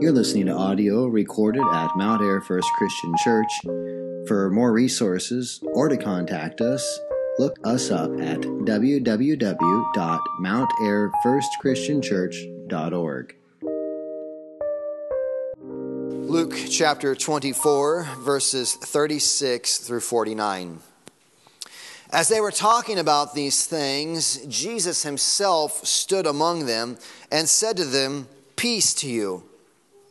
You're listening to audio recorded at Mount Ayr First Christian Church. For more resources or to contact us, look us up at www.mountairfirstchristianchurch.org. Luke chapter 24, verses 36 through 49. As they were talking about these things, Jesus himself stood among them and said to them, Peace to you.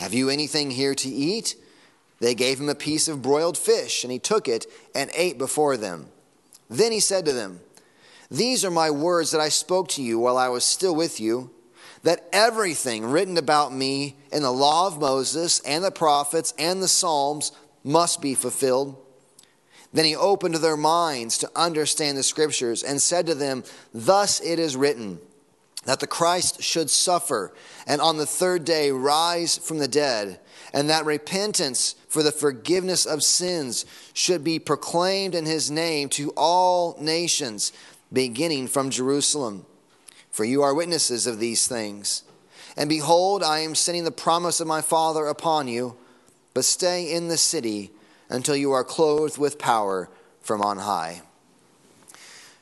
Have you anything here to eat? They gave him a piece of broiled fish, and he took it and ate before them. Then he said to them, These are my words that I spoke to you while I was still with you, that everything written about me in the law of Moses and the prophets and the Psalms must be fulfilled. Then he opened their minds to understand the scriptures and said to them, Thus it is written, that the Christ should suffer and on the third day rise from the dead, and that repentance for the forgiveness of sins should be proclaimed in his name to all nations, beginning from Jerusalem. For you are witnesses of these things. And behold, I am sending the promise of my Father upon you, but stay in the city until you are clothed with power from on high.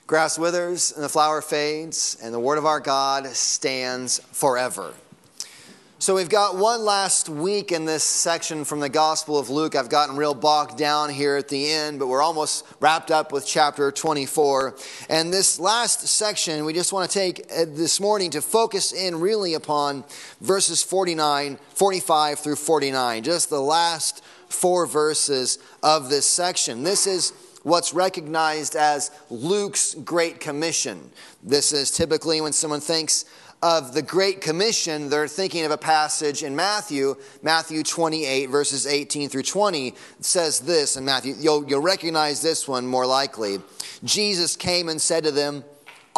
Grass withers and the flower fades, and the word of our God stands forever. So, we've got one last week in this section from the Gospel of Luke. I've gotten real bogged down here at the end, but we're almost wrapped up with chapter 24. And this last section, we just want to take uh, this morning to focus in really upon verses 49, 45 through 49, just the last four verses of this section. This is what's recognized as Luke's Great Commission. This is typically when someone thinks of the Great Commission, they're thinking of a passage in Matthew, Matthew 28, verses 18 through 20. Says this in Matthew. You'll, you'll recognize this one more likely. Jesus came and said to them,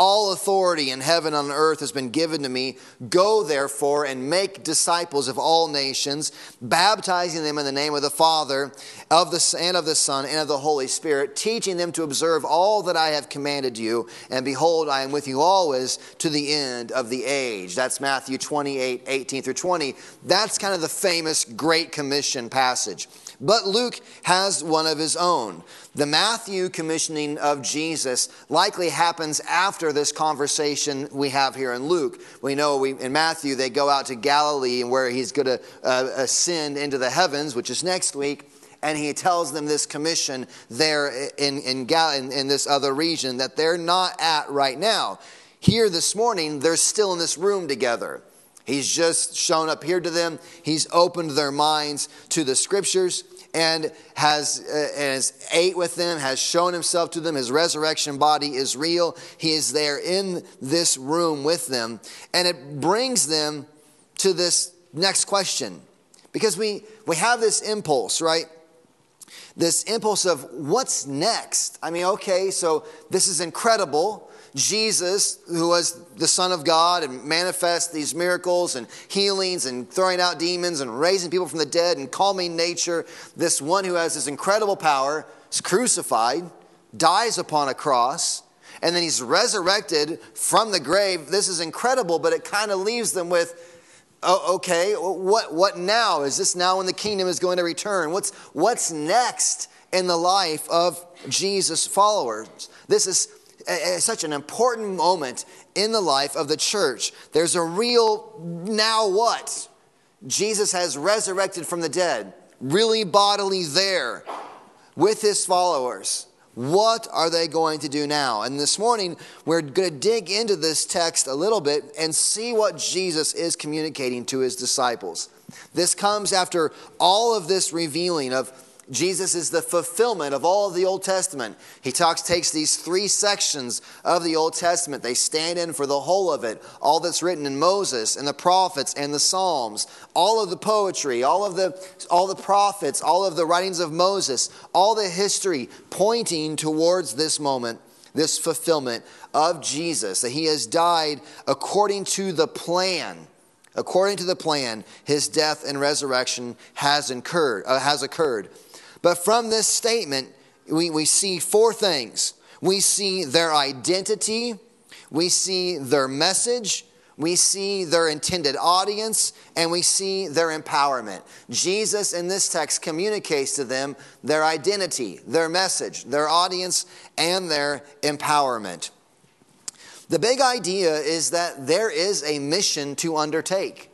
all authority in heaven and on earth has been given to me. Go, therefore, and make disciples of all nations, baptizing them in the name of the Father, of the and of the Son, and of the Holy Spirit, teaching them to observe all that I have commanded you. And behold, I am with you always to the end of the age. That's Matthew 28, 18 through 20. That's kind of the famous Great Commission passage. But Luke has one of his own. The Matthew commissioning of Jesus likely happens after this conversation we have here in Luke. We know we, in Matthew they go out to Galilee and where he's going to uh, ascend into the heavens, which is next week. And he tells them this commission there in, in, in, in this other region that they're not at right now. Here this morning, they're still in this room together. He's just shown up here to them. He's opened their minds to the scriptures and has, uh, has ate with them, has shown himself to them. His resurrection body is real. He is there in this room with them. And it brings them to this next question. Because we, we have this impulse, right? This impulse of what's next? I mean, okay, so this is incredible. Jesus, who was the Son of God and manifest these miracles and healings and throwing out demons and raising people from the dead and calming nature, this one who has this incredible power is crucified, dies upon a cross, and then he's resurrected from the grave. This is incredible, but it kind of leaves them with, oh, okay, what, what now? Is this now when the kingdom is going to return? What's, what's next in the life of Jesus' followers? This is such an important moment in the life of the church. There's a real now what? Jesus has resurrected from the dead, really bodily there with his followers. What are they going to do now? And this morning, we're going to dig into this text a little bit and see what Jesus is communicating to his disciples. This comes after all of this revealing of Jesus is the fulfillment of all of the Old Testament. He talks, takes these three sections of the Old Testament. They stand in for the whole of it. All that's written in Moses and the prophets and the Psalms, all of the poetry, all of the, all the prophets, all of the writings of Moses, all the history pointing towards this moment, this fulfillment of Jesus, that he has died according to the plan. According to the plan, his death and resurrection has, incurred, uh, has occurred. But from this statement, we, we see four things we see their identity, we see their message, we see their intended audience, and we see their empowerment. Jesus in this text communicates to them their identity, their message, their audience, and their empowerment. The big idea is that there is a mission to undertake.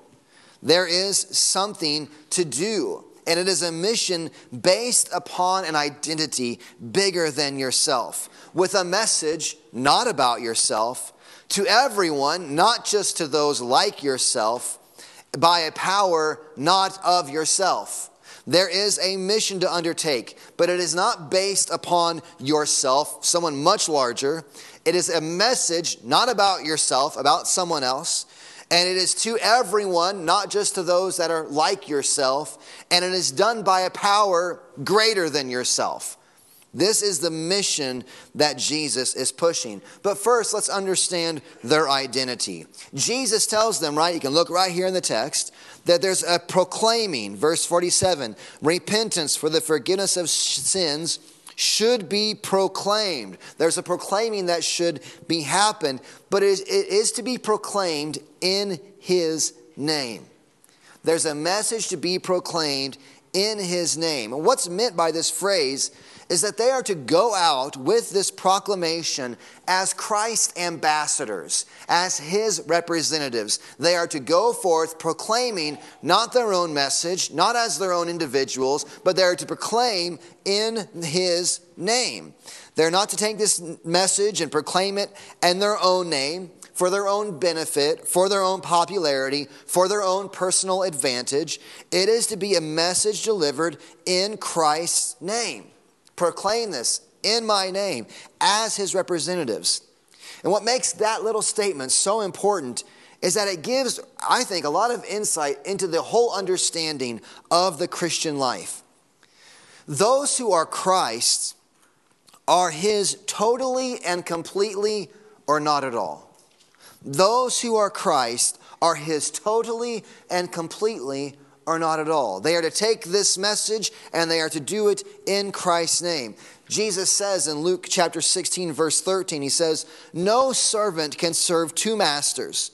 There is something to do and it is a mission based upon an identity bigger than yourself, with a message not about yourself, to everyone, not just to those like yourself, by a power not of yourself. There is a mission to undertake, but it is not based upon yourself, someone much larger. It is a message not about yourself, about someone else. And it is to everyone, not just to those that are like yourself. And it is done by a power greater than yourself. This is the mission that Jesus is pushing. But first, let's understand their identity. Jesus tells them, right? You can look right here in the text, that there's a proclaiming, verse 47, repentance for the forgiveness of sins should be proclaimed. There's a proclaiming that should be happened, but it is, it is to be proclaimed in his name. There's a message to be proclaimed in his name. And what's meant by this phrase is that they are to go out with this proclamation as Christ ambassadors, as his representatives. They are to go forth proclaiming not their own message, not as their own individuals, but they are to proclaim in his name. They're not to take this message and proclaim it in their own name for their own benefit, for their own popularity, for their own personal advantage. It is to be a message delivered in Christ's name. Proclaim this in my name as his representatives. And what makes that little statement so important is that it gives, I think, a lot of insight into the whole understanding of the Christian life. Those who are Christ's are his totally and completely or not at all. Those who are Christ are his totally and completely or not at all. They are to take this message and they are to do it in Christ's name. Jesus says in Luke chapter 16, verse 13, he says, No servant can serve two masters.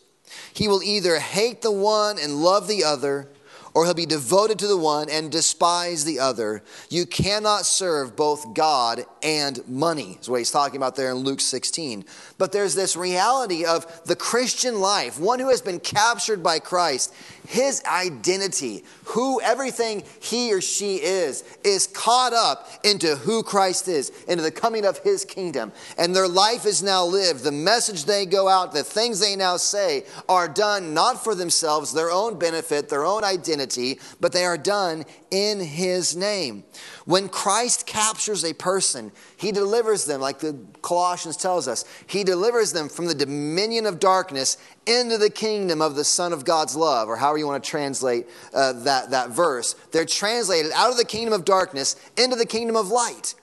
He will either hate the one and love the other or he'll be devoted to the one and despise the other. You cannot serve both God and money, is what he's talking about there in Luke 16. But there's this reality of the Christian life, one who has been captured by Christ, his identity, who everything he or she is, is caught up into who Christ is, into the coming of his kingdom. And their life is now lived. The message they go out, the things they now say are done not for themselves, their own benefit, their own identity, but they are done in his name. When Christ captures a person, he delivers them, like the Colossians tells us, he delivers them from the dominion of darkness into the kingdom of the Son of God's love, or however you want to translate uh, that, that verse. They're translated out of the kingdom of darkness into the kingdom of light.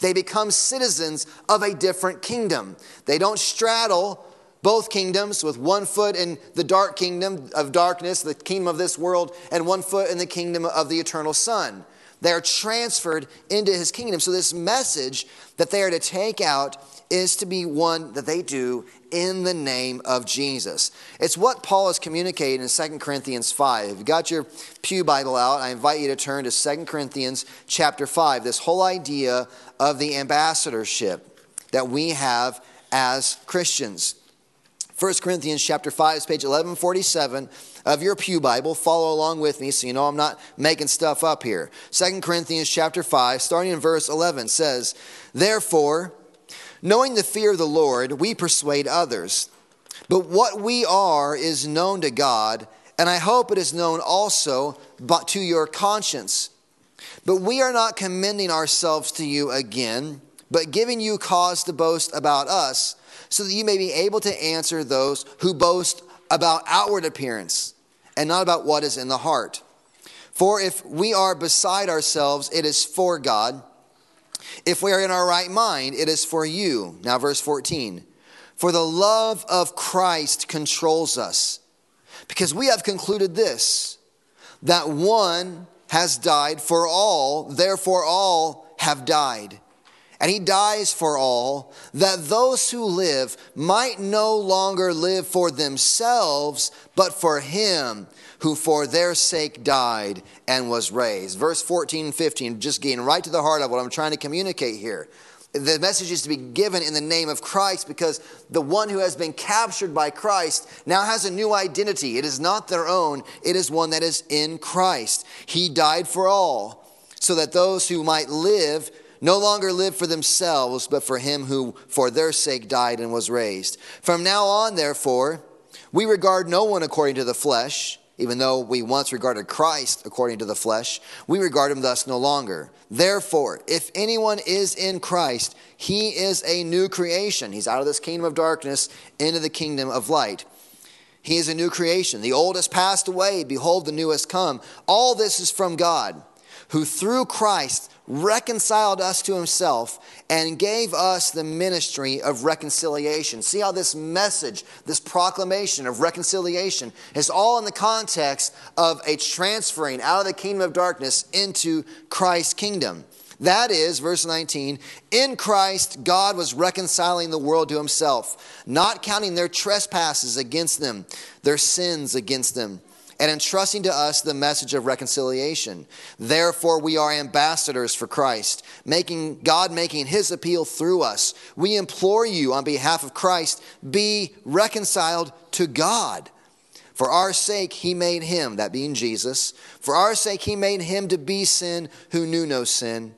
They become citizens of a different kingdom. They don't straddle both kingdoms with one foot in the dark kingdom of darkness, the kingdom of this world, and one foot in the kingdom of the eternal Son. They are transferred into his kingdom. So, this message that they are to take out is to be one that they do in the name of Jesus. It's what Paul is communicating in 2 Corinthians 5. If you got your Pew Bible out, I invite you to turn to 2 Corinthians chapter 5. This whole idea of the ambassadorship that we have as Christians. 1 Corinthians chapter 5 is page 1147 of your Pew Bible. Follow along with me so you know I'm not making stuff up here. 2 Corinthians chapter 5, starting in verse 11, says, Therefore, knowing the fear of the Lord, we persuade others. But what we are is known to God, and I hope it is known also to your conscience. But we are not commending ourselves to you again, but giving you cause to boast about us, so that you may be able to answer those who boast about outward appearance and not about what is in the heart. For if we are beside ourselves, it is for God. If we are in our right mind, it is for you. Now, verse 14. For the love of Christ controls us, because we have concluded this that one has died for all, therefore all have died. And he dies for all, that those who live might no longer live for themselves, but for him who for their sake died and was raised. Verse 14 and 15, just getting right to the heart of what I'm trying to communicate here. The message is to be given in the name of Christ because the one who has been captured by Christ now has a new identity. It is not their own, it is one that is in Christ. He died for all, so that those who might live no longer live for themselves, but for him who for their sake died and was raised. From now on, therefore, we regard no one according to the flesh. Even though we once regarded Christ according to the flesh, we regard him thus no longer. Therefore, if anyone is in Christ, he is a new creation. He's out of this kingdom of darkness into the kingdom of light. He is a new creation. The old has passed away. Behold, the new has come. All this is from God, who through Christ reconciled us to himself and gave us the ministry of reconciliation. See how this message, this proclamation of reconciliation, is all in the context of a transferring out of the kingdom of darkness into Christ's kingdom. That is, verse 19, in Christ, God was reconciling the world to himself, not counting their trespasses against them, their sins against them and entrusting to us the message of reconciliation. Therefore, we are ambassadors for Christ, making God making his appeal through us. We implore you on behalf of Christ, be reconciled to God. For our sake, he made him, that being Jesus, for our sake, he made him to be sin who knew no sin,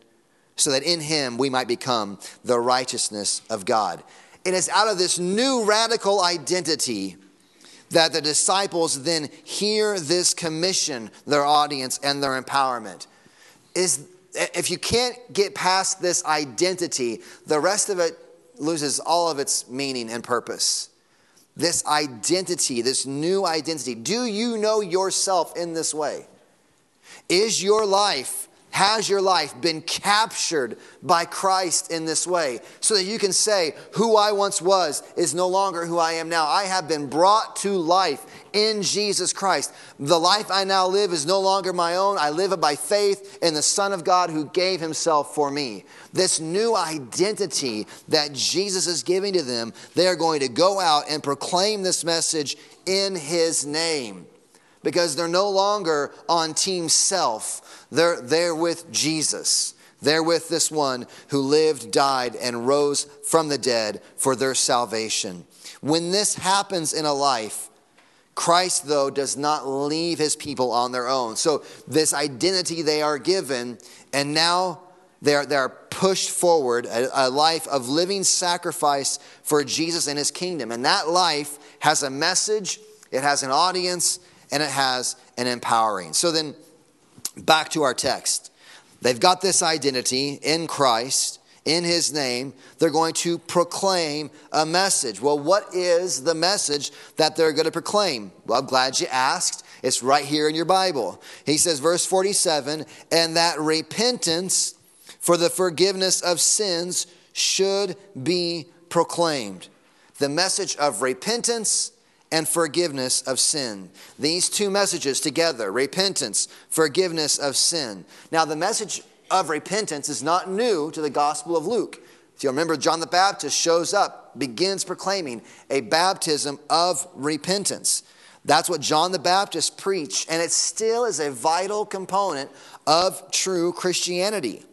so that in him we might become the righteousness of God. It is out of this new radical identity that the disciples then hear this commission, their audience, and their empowerment. Is if you can't get past this identity, the rest of it loses all of its meaning and purpose. This identity, this new identity. Do you know yourself in this way? Is your life has your life been captured by Christ in this way? So that you can say, Who I once was is no longer who I am now. I have been brought to life in Jesus Christ. The life I now live is no longer my own. I live it by faith in the Son of God who gave himself for me. This new identity that Jesus is giving to them, they are going to go out and proclaim this message in his name because they're no longer on team self. They're, they're with Jesus. They're with this one who lived, died, and rose from the dead for their salvation. When this happens in a life, Christ, though, does not leave his people on their own. So, this identity they are given, and now they are, they are pushed forward a, a life of living sacrifice for Jesus and his kingdom. And that life has a message, it has an audience, and it has an empowering. So then, back to our text. They've got this identity in Christ, in his name. They're going to proclaim a message. Well, what is the message that they're going to proclaim? Well, I'm glad you asked. It's right here in your Bible. He says, verse 47 and that repentance for the forgiveness of sins should be proclaimed. The message of repentance and forgiveness of sin. These two messages together repentance, forgiveness of sin. Now, the message of repentance is not new to the Gospel of Luke. If you remember, John the Baptist shows up, begins proclaiming a baptism of repentance. That's what John the Baptist preached, and it still is a vital component of true Christianity.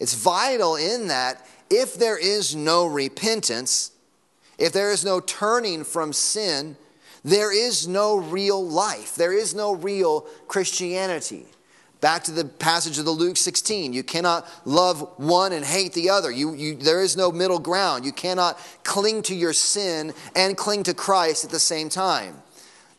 It's vital in that if there is no repentance, if there is no turning from sin, there is no real life. There is no real Christianity. Back to the passage of the Luke 16. You cannot love one and hate the other. You, you, there is no middle ground. You cannot cling to your sin and cling to Christ at the same time.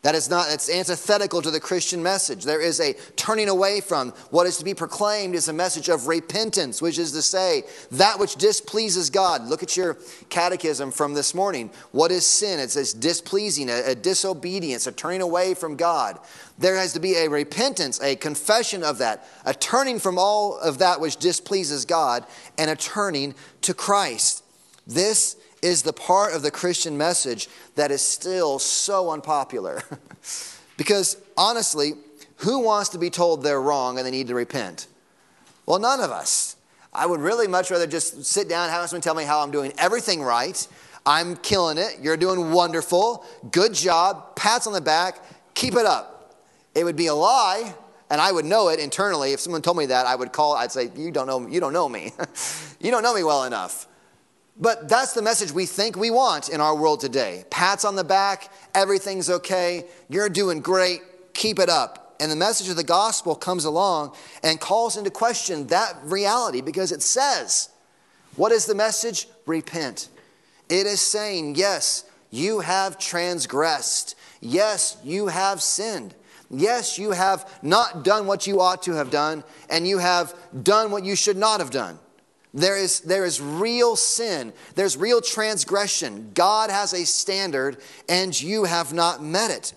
That is not, it's antithetical to the Christian message. There is a turning away from what is to be proclaimed is a message of repentance, which is to say, that which displeases God. Look at your catechism from this morning. What is sin? It says displeasing, a, a disobedience, a turning away from God. There has to be a repentance, a confession of that, a turning from all of that which displeases God, and a turning to Christ. This is the part of the Christian message that is still so unpopular. because honestly, who wants to be told they're wrong and they need to repent? Well, none of us. I would really much rather just sit down and have someone tell me how I'm doing everything right. I'm killing it. You're doing wonderful. Good job. Pats on the back. Keep it up. It would be a lie, and I would know it internally. If someone told me that, I would call. I'd say, "You don't know. You don't know me. you don't know me well enough." But that's the message we think we want in our world today. Pats on the back, everything's okay, you're doing great, keep it up. And the message of the gospel comes along and calls into question that reality because it says, What is the message? Repent. It is saying, Yes, you have transgressed. Yes, you have sinned. Yes, you have not done what you ought to have done, and you have done what you should not have done. There is, there is real sin. There's real transgression. God has a standard, and you have not met it.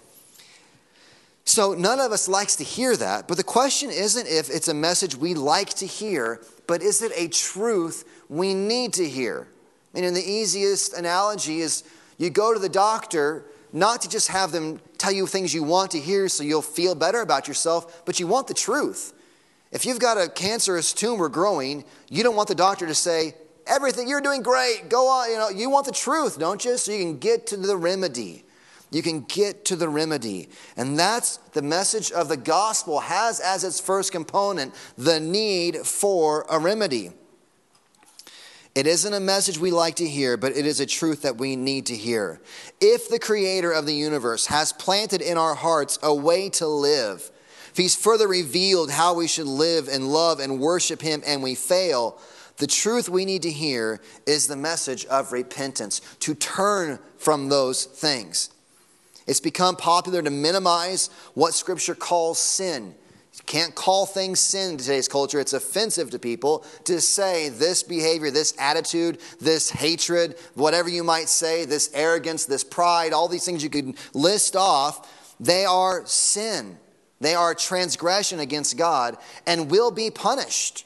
So none of us likes to hear that, but the question isn't if it's a message we like to hear, but is it a truth we need to hear? Mean, the easiest analogy is you go to the doctor not to just have them tell you things you want to hear so you'll feel better about yourself, but you want the truth. If you've got a cancerous tumor growing, you don't want the doctor to say, everything, you're doing great, go on. You know, you want the truth, don't you? So you can get to the remedy. You can get to the remedy. And that's the message of the gospel has as its first component the need for a remedy. It isn't a message we like to hear, but it is a truth that we need to hear. If the creator of the universe has planted in our hearts a way to live, he's further revealed how we should live and love and worship him and we fail, the truth we need to hear is the message of repentance, to turn from those things. It's become popular to minimize what Scripture calls sin. You can't call things sin in today's culture. It's offensive to people to say this behavior, this attitude, this hatred, whatever you might say, this arrogance, this pride, all these things you could list off, they are sin. They are transgression against God and will be punished.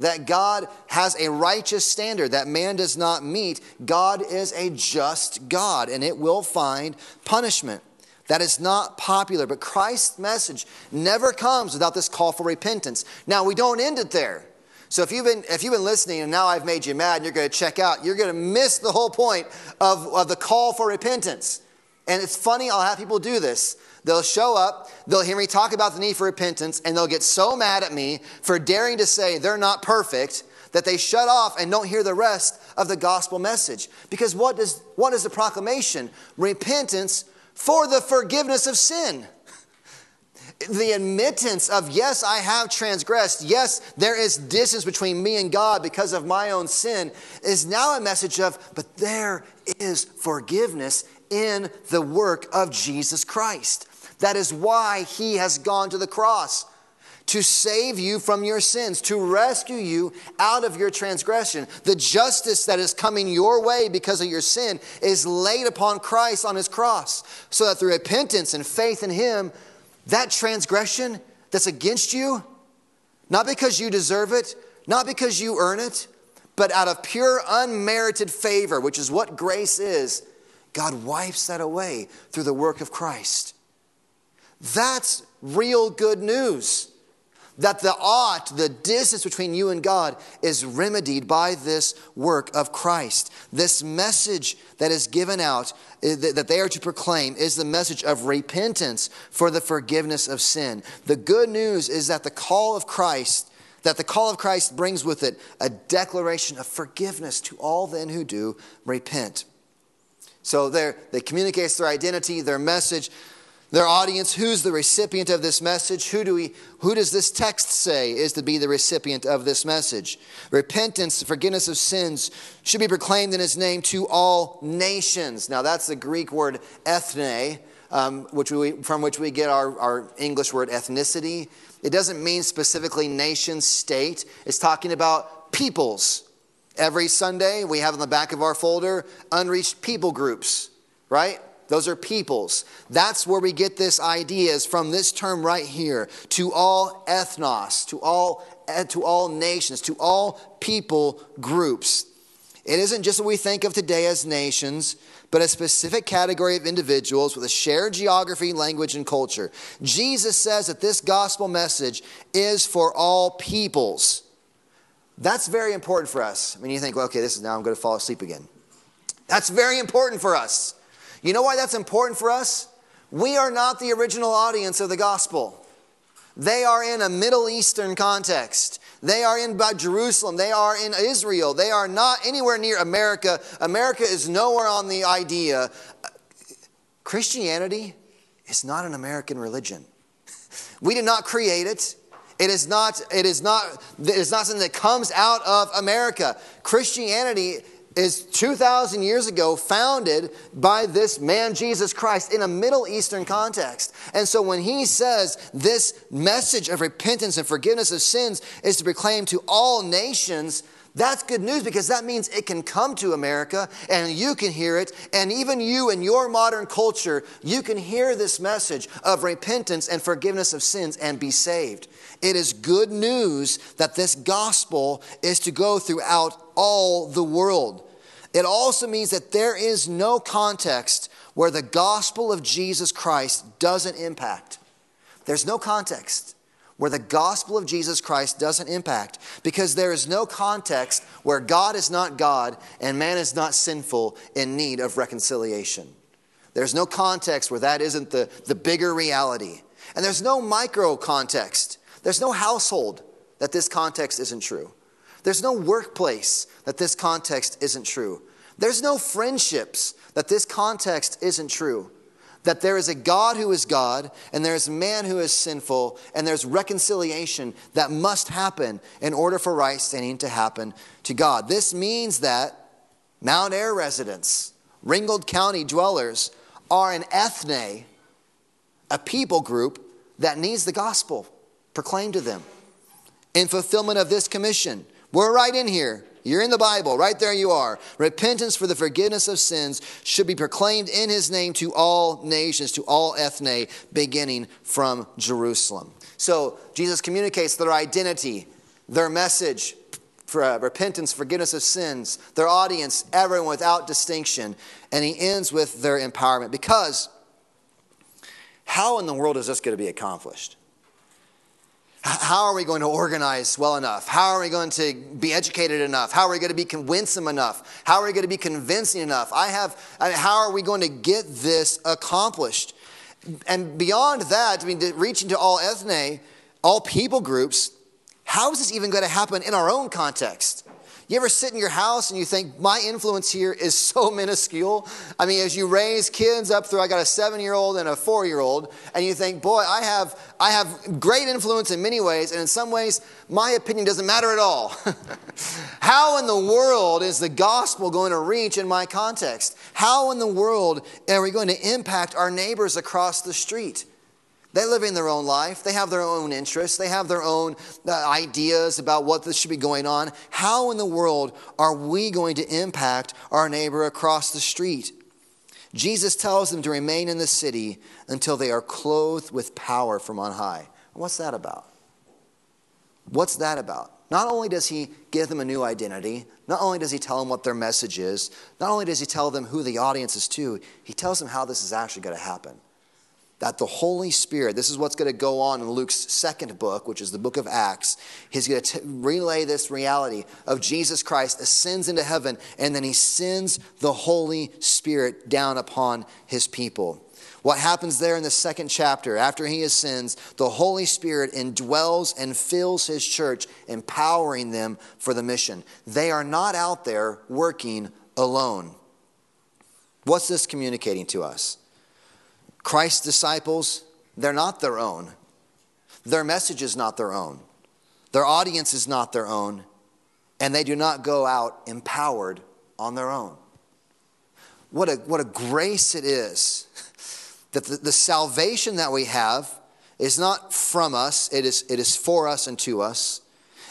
That God has a righteous standard that man does not meet. God is a just God and it will find punishment. That is not popular, but Christ's message never comes without this call for repentance. Now, we don't end it there. So if you've been if you've been listening and now I've made you mad and you're going to check out, you're going to miss the whole point of, of the call for repentance. And it's funny, I'll have people do this. They'll show up, they'll hear me talk about the need for repentance, and they'll get so mad at me for daring to say they're not perfect that they shut off and don't hear the rest of the gospel message. Because what does what is the proclamation? Repentance for the forgiveness of sin. The admittance of, yes, I have transgressed. Yes, there is distance between me and God because of my own sin, is now a message of, but there is forgiveness in the work of Jesus Christ. That is why he has gone to the cross to save you from your sins, to rescue you out of your transgression. The justice that is coming your way because of your sin is laid upon Christ on his cross, so that through repentance and faith in him, that transgression that's against you, not because you deserve it, not because you earn it, but out of pure unmerited favor, which is what grace is, God wipes that away through the work of Christ. That's real good news. That the ought, the distance between you and God, is remedied by this work of Christ. This message that is given out, eh, that they are to proclaim, is the message of repentance for the forgiveness of sin. The good news is that the call of Christ, that the call of Christ brings with it a declaration of forgiveness to all then who do repent. So they communicate their identity, their message their audience who's the recipient of this message who do we who does this text say is to be the recipient of this message repentance forgiveness of sins should be proclaimed in his name to all nations now that's the greek word ethne um, which we, from which we get our, our English word ethnicity. It doesn't mean specifically nation, state. It's talking about peoples. Every Sunday, we have in the back of our folder unreached people groups, right? Those are peoples. That's where we get this idea is from this term right here to all ethnos, to all, eh, to all nations, to all people groups. It isn't just what we think of today as nations, but a specific category of individuals with a shared geography, language, and culture. Jesus says that this gospel message is for all peoples. That's very important for us. I mean, you think, well, okay, this is now I'm going to fall asleep again. That's very important for us. You know why that's important for us? We are not the original audience of the gospel. They are in a Middle Eastern context. They are in Jerusalem. They are in Israel. They are not anywhere near America. America is nowhere on the idea. Christianity is not an American religion. We did not create it. It is not, it is not, it is not something that comes out of America. Christianity is 2,000 years ago founded by this man, Jesus Christ, in a Middle Eastern context. And so when he says this message of repentance and forgiveness of sins is to proclaim to all nations, that's good news because that means it can come to America and you can hear it. And even you in your modern culture, you can hear this message of repentance and forgiveness of sins and be saved. It is good news that this gospel is to go throughout all the world. It also means that there is no context where the gospel of Jesus Christ doesn't impact. There's no context where the gospel of Jesus Christ doesn't impact because there is no context where God is not God and man is not sinful in need of reconciliation. There's no context where that isn't the, the bigger reality. And there's no micro context. There's no household that this context isn't true. There's no workplace that this context isn't true. There's no friendships that this context isn't true. That there is a God who is God, and there's man who is sinful, and there's reconciliation that must happen in order for right standing to happen to God. This means that Mount Ayr residents, Ringgold County dwellers, are an ethne, a people group that needs the gospel proclaimed to them. In fulfillment of this commission, we're right in here. You're in the Bible, right there you are. Repentance for the forgiveness of sins should be proclaimed in his name to all nations, to all ethne, beginning from Jerusalem. So Jesus communicates their identity, their message for uh, repentance, forgiveness of sins, their audience, everyone without distinction. And he ends with their empowerment because how in the world is this going to be accomplished? How are we going to organize well enough? How are we going to be educated enough? How are we going to be convincing enough? How are we going to be convincing enough? I have, I mean, how are we going to get this accomplished? And beyond that, I mean, reaching to all ethne, all people groups, how is this even going to happen in our own context? You ever sit in your house and you think, my influence here is so minuscule? I mean, as you raise kids up through, I got a seven year old and a four year old, and you think, boy, I have, I have great influence in many ways, and in some ways, my opinion doesn't matter at all. How in the world is the gospel going to reach in my context? How in the world are we going to impact our neighbors across the street? They live in their own life. They have their own interests. They have their own uh, ideas about what this should be going on. How in the world are we going to impact our neighbor across the street? Jesus tells them to remain in the city until they are clothed with power from on high. What's that about? What's that about? Not only does he give them a new identity, not only does he tell them what their message is, not only does he tell them who the audience is to, he tells them how this is actually going to happen that the Holy Spirit, this is what's going to go on in Luke's second book, which is the book of Acts. He's going to t- relay this reality of Jesus Christ ascends into heaven, and then he sends the Holy Spirit down upon his people. What happens there in the second chapter, after he ascends, the Holy Spirit indwells and fills his church, empowering them for the mission. They are not out there working alone. What's this communicating to us? Christ's disciples, they're not their own. Their message is not their own. Their audience is not their own. And they do not go out empowered on their own. What a, what a grace it is that the, the salvation that we have is not from us, it is, it is for us and to us.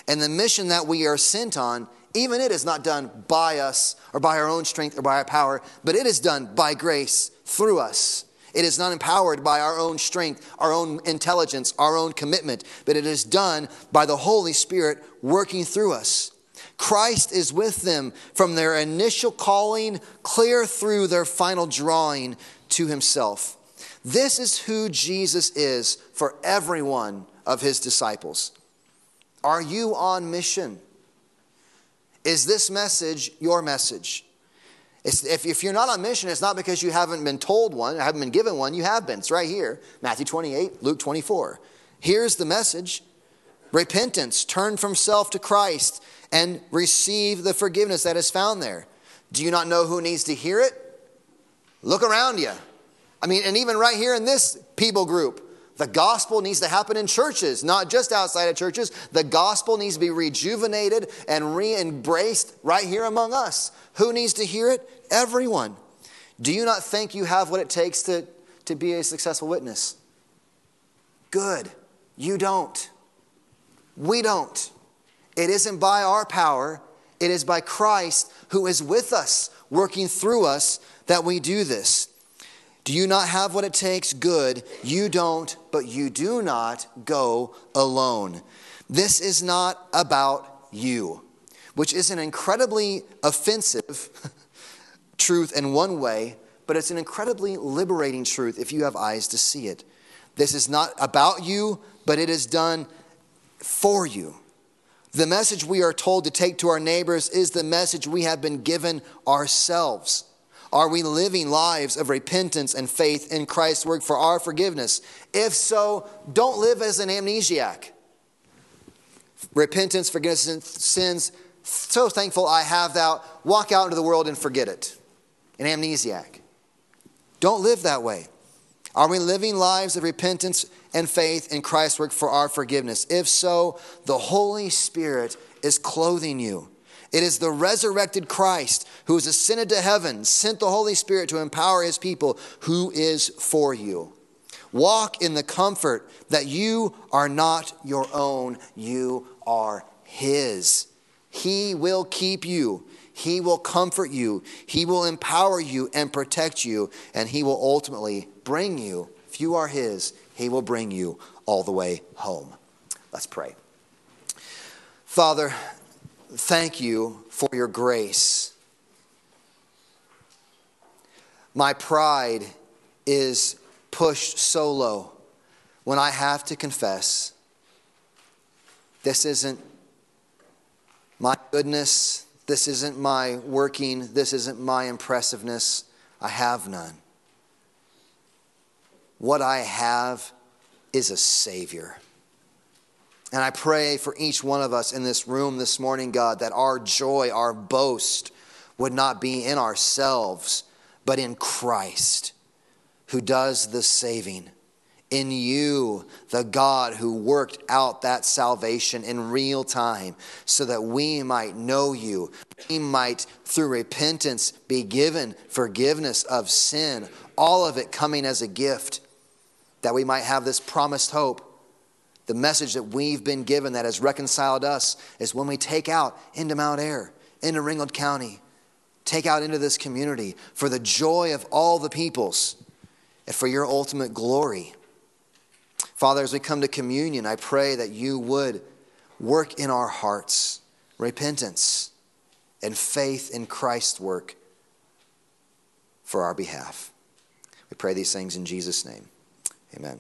And the mission that we are sent on, even it is not done by us or by our own strength or by our power, but it is done by grace through us. It is not empowered by our own strength, our own intelligence, our own commitment, but it is done by the Holy Spirit working through us. Christ is with them from their initial calling clear through their final drawing to himself. This is who Jesus is for every one of his disciples. Are you on mission? Is this message your message? If, if you're not on mission, it's not because you haven't been told one, haven't been given one. You have been. It's right here Matthew 28, Luke 24. Here's the message repentance, turn from self to Christ, and receive the forgiveness that is found there. Do you not know who needs to hear it? Look around you. I mean, and even right here in this people group, the gospel needs to happen in churches, not just outside of churches. The gospel needs to be rejuvenated and re embraced right here among us. Who needs to hear it? Everyone. Do you not think you have what it takes to, to be a successful witness? Good. You don't. We don't. It isn't by our power, it is by Christ who is with us, working through us, that we do this. Do you not have what it takes? Good. You don't, but you do not go alone. This is not about you, which is an incredibly offensive truth in one way, but it's an incredibly liberating truth if you have eyes to see it. This is not about you, but it is done for you. The message we are told to take to our neighbors is the message we have been given ourselves. Are we living lives of repentance and faith in Christ's work for our forgiveness? If so, don't live as an amnesiac. Repentance, forgiveness of sins, so thankful I have that. Walk out into the world and forget it. An amnesiac. Don't live that way. Are we living lives of repentance and faith in Christ's work for our forgiveness? If so, the Holy Spirit is clothing you. It is the resurrected Christ who has ascended to heaven, sent the Holy Spirit to empower his people, who is for you. Walk in the comfort that you are not your own, you are his. He will keep you. He will comfort you. He will empower you and protect you. And He will ultimately bring you, if you are His, He will bring you all the way home. Let's pray. Father, thank you for your grace. My pride is pushed so low when I have to confess this isn't my goodness, this isn't my working, this isn't my impressiveness. I have none. What I have is a Savior. And I pray for each one of us in this room this morning, God, that our joy, our boast would not be in ourselves, but in Christ, who does the saving. In you, the God who worked out that salvation in real time, so that we might know you. We might, through repentance, be given forgiveness of sin, all of it coming as a gift, that we might have this promised hope the message that we've been given that has reconciled us is when we take out into Mount Ayr, into Ringgold County, take out into this community for the joy of all the peoples and for your ultimate glory. Father, as we come to communion, I pray that you would work in our hearts repentance and faith in Christ's work for our behalf. We pray these things in Jesus' name. Amen.